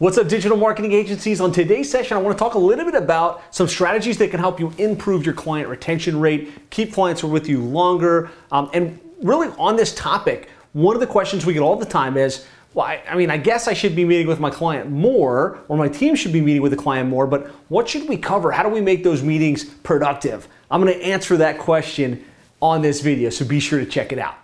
What's up, digital marketing agencies? On today's session, I want to talk a little bit about some strategies that can help you improve your client retention rate, keep clients with you longer. Um, and really, on this topic, one of the questions we get all the time is, well, I, I, mean, I guess I should be meeting with my client more, or my team should be meeting with the client more, but what should we cover? How do we make those meetings productive? I'm going to answer that question on this video, so be sure to check it out.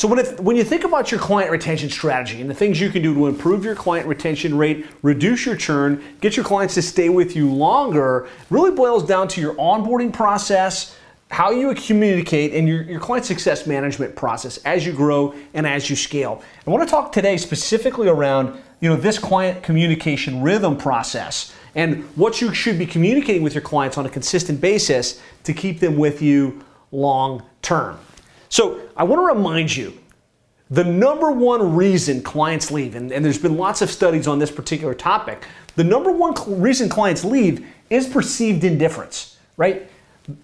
So when, it, when you think about your client retention strategy and the things you can do to improve your client retention rate, reduce your churn, get your clients to stay with you longer, really boils down to your onboarding process, how you communicate, and your, your client success management process as you grow and as you scale. I want to talk today specifically around you know this client communication rhythm process and what you should be communicating with your clients on a consistent basis to keep them with you long term. So I want to remind you the number one reason clients leave, and, and, there's been lots of studies on this particular topic, the number one cl- reason clients leave is perceived indifference, right?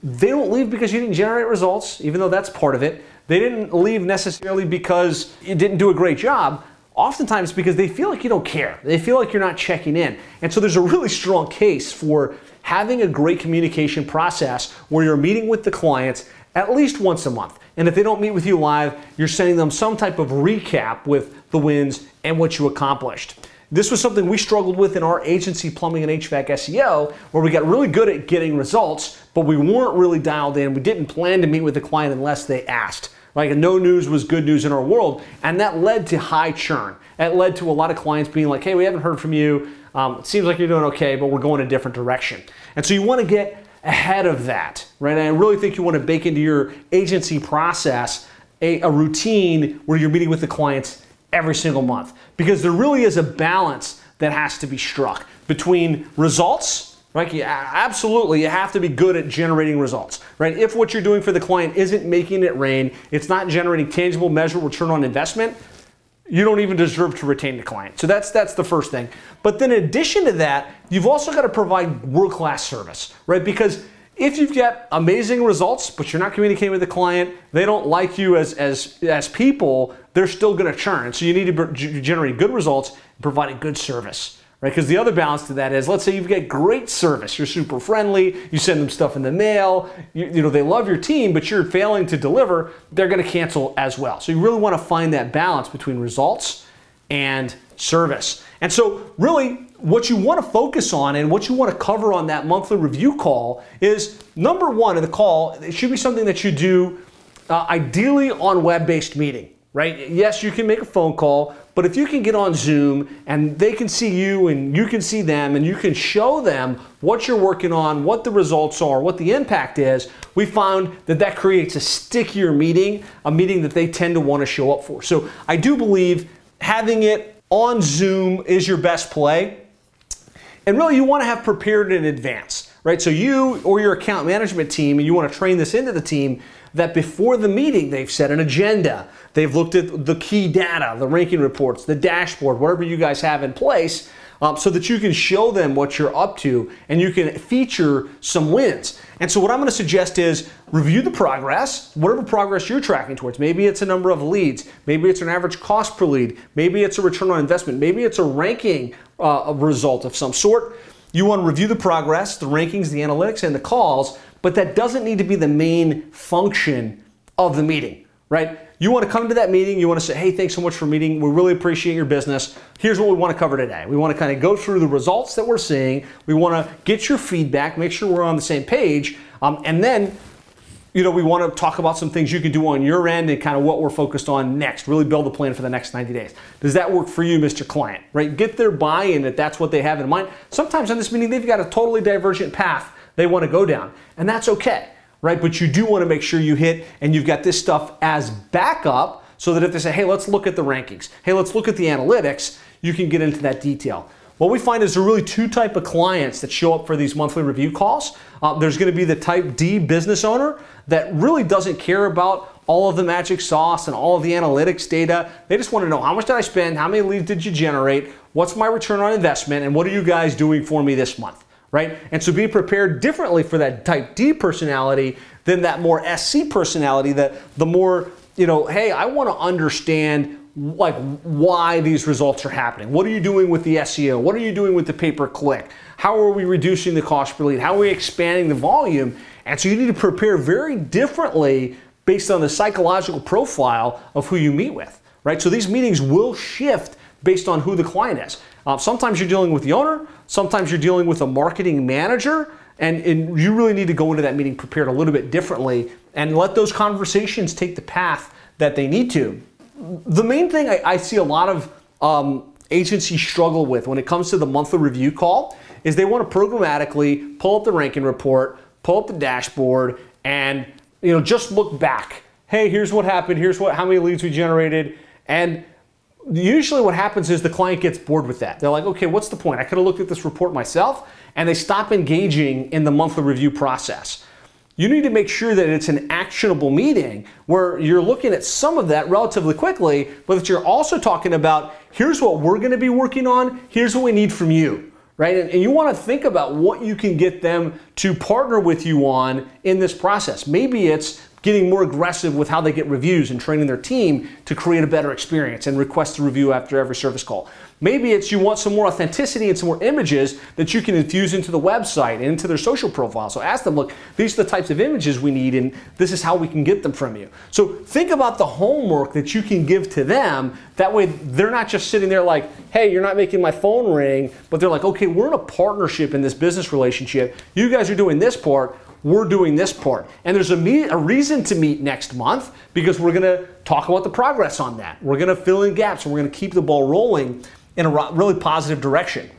They don't leave because you didn't generate results, even though that's part of it. They didn't leave necessarily because you didn't do a great job. Oftentimes because they feel like you don't care. They feel like you're not checking in. And so there's a really strong case for having a great communication process where you're meeting with the clients at least once a month. And if they don't meet with you live, you're sending them some type of recap with the wins and what you accomplished. This was something we struggled with in our agency, Plumbing and HVAC SEO, where we got really good at getting results, but we weren't really dialed in. We didn't plan to meet with the client unless they asked. Like no news was good news in our world, and that led to high churn. That led to a lot of clients being like, "Hey, we haven't heard from you. Um, it seems like you're doing okay, but we're going a different direction." And so you want to get ahead of that, right? And I really think you want to bake into your agency process a, a routine where you're meeting with the clients every single month. Because there really is a balance that has to be struck between results right? Yeah, absolutely you have to be good at generating results right? If what you're doing for the client isn't making it rain it's not generating tangible measurable return on investment you don't even deserve to retain the client. So that's that's the first thing. But then in addition to that, you've also got to provide world-class service, right? Because if you've got amazing results, but you're not communicating with the client, they don't like you as as as people, they're still going to churn. So you need to generate good results and provide a good service right? Because the other balance to that is, let's say you get great service, you're super friendly, you send them stuff in the mail, you, you know they love your team, but you're failing to deliver, they're going to cancel as well. So you really want to find that balance between results and service. And so really what you want to focus on and what you want to cover on that monthly review call is number one in the call, it should be something that you do uh, ideally on web-based meeting right? Yes, you can make a phone call, but if you can get on Zoom and they can see you and you can see them and you can show them what you're working on, what the results are, what the impact is, we found that that creates a stickier meeting, a meeting that they tend to want to show up for. So I do believe having it on Zoom is your best play. And really, you want to have prepared in advance, right? So you or your account management team, and you want to train this into the team, that before the meeting they've set an agenda. They've looked at the key data, the ranking reports, the dashboard, whatever you guys have in place, um, so that you can show them what you're up to and you can feature some wins. And so, what I'm going to suggest is review the progress, whatever progress you're tracking towards. Maybe it's a number of leads, maybe it's an average cost per lead, maybe it's a return on investment, maybe it's a ranking uh, result of some sort. You want to review the progress, the rankings, the analytics, and the calls but that doesn't need to be the main function of the meeting, right? You want to come to that meeting, you want to say, hey, thanks so much for meeting. We really appreciate your business. Here's what we want to cover today. We want to kind of go through the results that we're seeing. We want to get your feedback, make sure we're on the same page, um, and then you know, we want to talk about some things you can do on your end and kind of what we're focused on next. Really build a plan for the next 90 days. Does that work for you, Mr. Client? Right? Get their buy-in that that's what they have in mind. Sometimes in this meeting, they've got a totally divergent path they want to go down. And that's okay, right? But you do want to make sure you hit and you've got this stuff as backup so that if they say, hey, let's look at the rankings, hey, let's look at the analytics, you can get into that detail. What we find is there are really two type of clients that show up for these monthly review calls. Uh, there's going to be the type D business owner that really doesn't care about all of the magic sauce and all of the analytics data. They just want to know how much did I spend, how many leads did you generate, what's my return on investment, and what are you guys doing for me this month? right? And so be prepared differently for that type D personality than that more SC personality that the more, you know, hey, I want to understand like why these results are happening. What are you doing with the SEO? What are you doing with the pay per click? How are we reducing the cost per lead? How are we expanding the volume? And so you need to prepare very differently based on the psychological profile of who you meet with, right? So these meetings will shift based on who the client is. Uh, sometimes you're dealing with the owner, sometimes you're dealing with a marketing manager, and, and you really need to go into that meeting prepared a little bit differently and let those conversations take the path that they need to. The main thing I, I see a lot of um, agencies struggle with when it comes to the monthly review call is they want to programmatically pull up the ranking report, pull up the dashboard, and you know just look back. Hey, here's what happened. Here's what how many leads we generated, and usually what happens is the client gets bored with that. They're like, okay, what's the point? I could have looked at this report myself, and they stop engaging in the monthly review process. You need to make sure that it's an actionable meeting where you're looking at some of that relatively quickly, but that you're also talking about here's what we're going to be working on, here's what we need from you right? And, and, you want to think about what you can get them to partner with you on in this process. Maybe it's getting more aggressive with how they get reviews and training their team to create a better experience and request a review after every service call. Maybe it's you want some more authenticity and some more images that you can infuse into the website and into their social profile. So ask them, look, these are the types of images we need and this is how we can get them from you. So think about the homework that you can give to them. That way they're not just sitting there like, hey, you're not making my phone ring, but they're like, okay, we're in a partnership in this business relationship. You guys are doing this part we're doing this part. And there's a, meet, a reason to meet next month because we're going to talk about the progress on that. We're going to fill in gaps and we're going to keep the ball rolling in a really positive direction.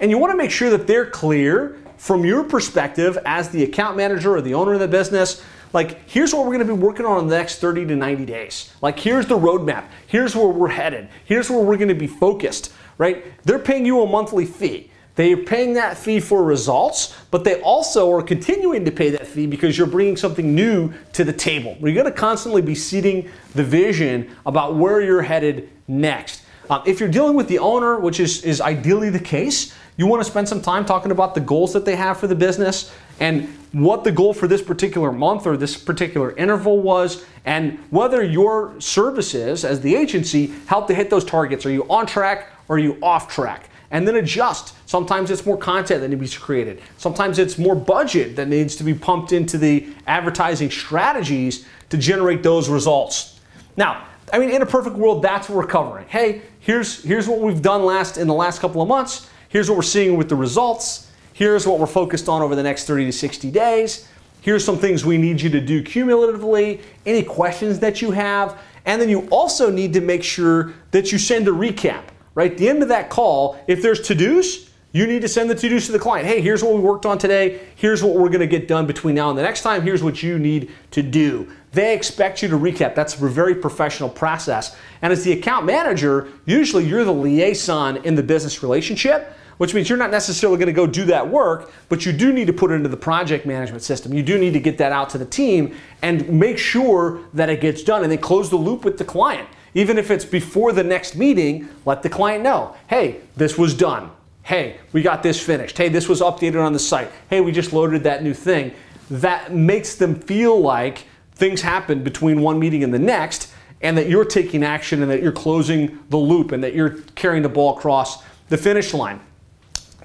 And you want to make sure that they're clear from your perspective as the account manager or the owner of the business. Like, here's what we're going to be working on in the next 30 to 90 days. Like, here's the roadmap. Here's where we're headed. Here's where we're going to be focused, right? They're paying you a monthly fee. They're paying that fee for results, but they also are continuing to pay that fee because you're bringing something new to the table. You're going to constantly be seeding the vision about where you're headed next. Um, if you're dealing with the owner, which is, is ideally the case, you want to spend some time talking about the goals that they have for the business and what the goal for this particular month or this particular interval was, and whether your services as the agency help to hit those targets. Are you on track or are you off track? And then adjust. Sometimes it's more content that needs to be created. Sometimes it's more budget that needs to be pumped into the advertising strategies to generate those results. Now, I mean, in a perfect world, that's what we're covering. Hey, here's, here's what we've done last in the last couple of months. Here's what we're seeing with the results. Here's what we're focused on over the next 30 to 60 days. Here's some things we need you to do cumulatively, any questions that you have. And then you also need to make sure that you send a recap, right? At the end of that call, if there's to-dos, you need to send the to-dos to the client. Hey, here's what we worked on today. Here's what we're going to get done between now and the next time. Here's what you need to do. They expect you to recap. That's a very professional process. And as the account manager, usually you're the liaison in the business relationship, which means you're not necessarily going to go do that work, but you do need to put it into the project management system. You do need to get that out to the team and make sure that it gets done and then close the loop with the client. Even if it's before the next meeting, let the client know, hey, this was done. Hey, we got this finished. Hey, this was updated on the site. Hey, we just loaded that new thing. That makes them feel like things happen between one meeting and the next, and that you're taking action and that you're closing the loop and that you're carrying the ball across the finish line.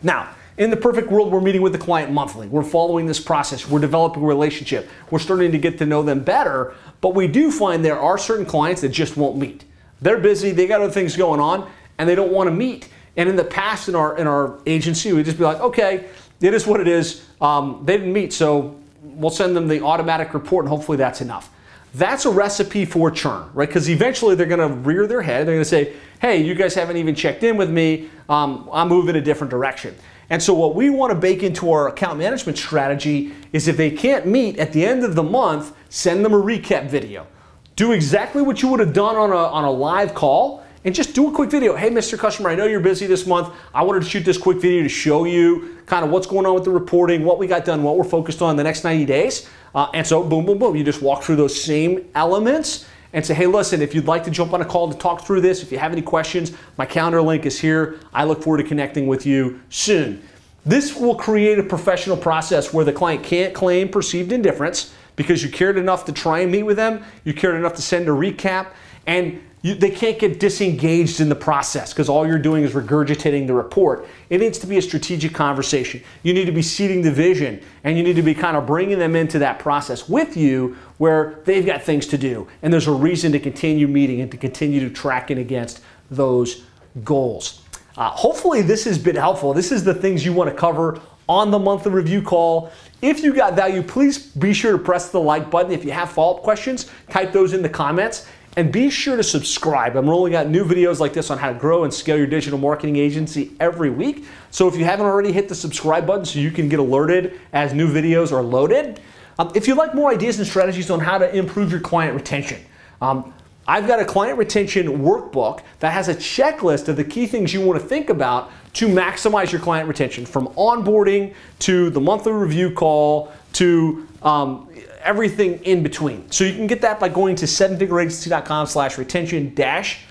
Now, in the perfect world, we're meeting with the client monthly. We're following this process. We're developing a relationship. We're starting to get to know them better. But we do find there are certain clients that just won't meet. They're busy, they got other things going on, and they don't want to meet. And in the past, in our in our agency, we'd just be like, okay, it is what it is. Um, they didn't meet, so we'll send them the automatic report and hopefully that's enough. That's a recipe for churn, right? Because eventually they're going to rear their head. They're going to say, hey, you guys haven't even checked in with me. Um, I'm moving in a different direction. And so, what we want to bake into our account management strategy is if they can't meet at the end of the month, send them a recap video. Do exactly what you would have done on a, on a live call and just do a quick video. Hey, Mr. Customer, I know you're busy this month. I wanted to shoot this quick video to show you kind of what's going on with the reporting, what we got done, what we're focused on the next 90 days. Uh, and so, boom, boom, boom. You just walk through those same elements and say, hey, listen, if you'd like to jump on a call to talk through this, if you have any questions, my calendar link is here. I look forward to connecting with you soon. This will create a professional process where the client can't claim perceived indifference because you cared enough to try and meet with them, you cared enough to send a recap, and you, they can't get disengaged in the process because all you're doing is regurgitating the report. It needs to be a strategic conversation. You need to be seeding the vision and you need to be kind of bringing them into that process with you where they've got things to do and there's a reason to continue meeting and to continue to tracking against those goals. Uh, hopefully, this has been helpful. This is the things you want to cover on the monthly review call. If you got value, please be sure to press the like button. If you have follow up questions, type those in the comments. And be sure to subscribe. I'm rolling out new videos like this on how to grow and scale your digital marketing agency every week. So if you haven't already, hit the subscribe button so you can get alerted as new videos are loaded. Um, if you'd like more ideas and strategies on how to improve your client retention, um, I've got a client retention workbook that has a checklist of the key things you want to think about to maximize your client retention from onboarding to the monthly review call to um, everything in between. So you can get that by going to sevenfigureagency.com slash retention dash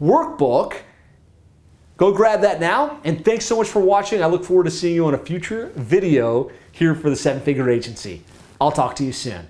workbook. Go grab that now. And thanks so much for watching. I look forward to seeing you on a future video here for the Seven Figure Agency. I'll talk to you soon.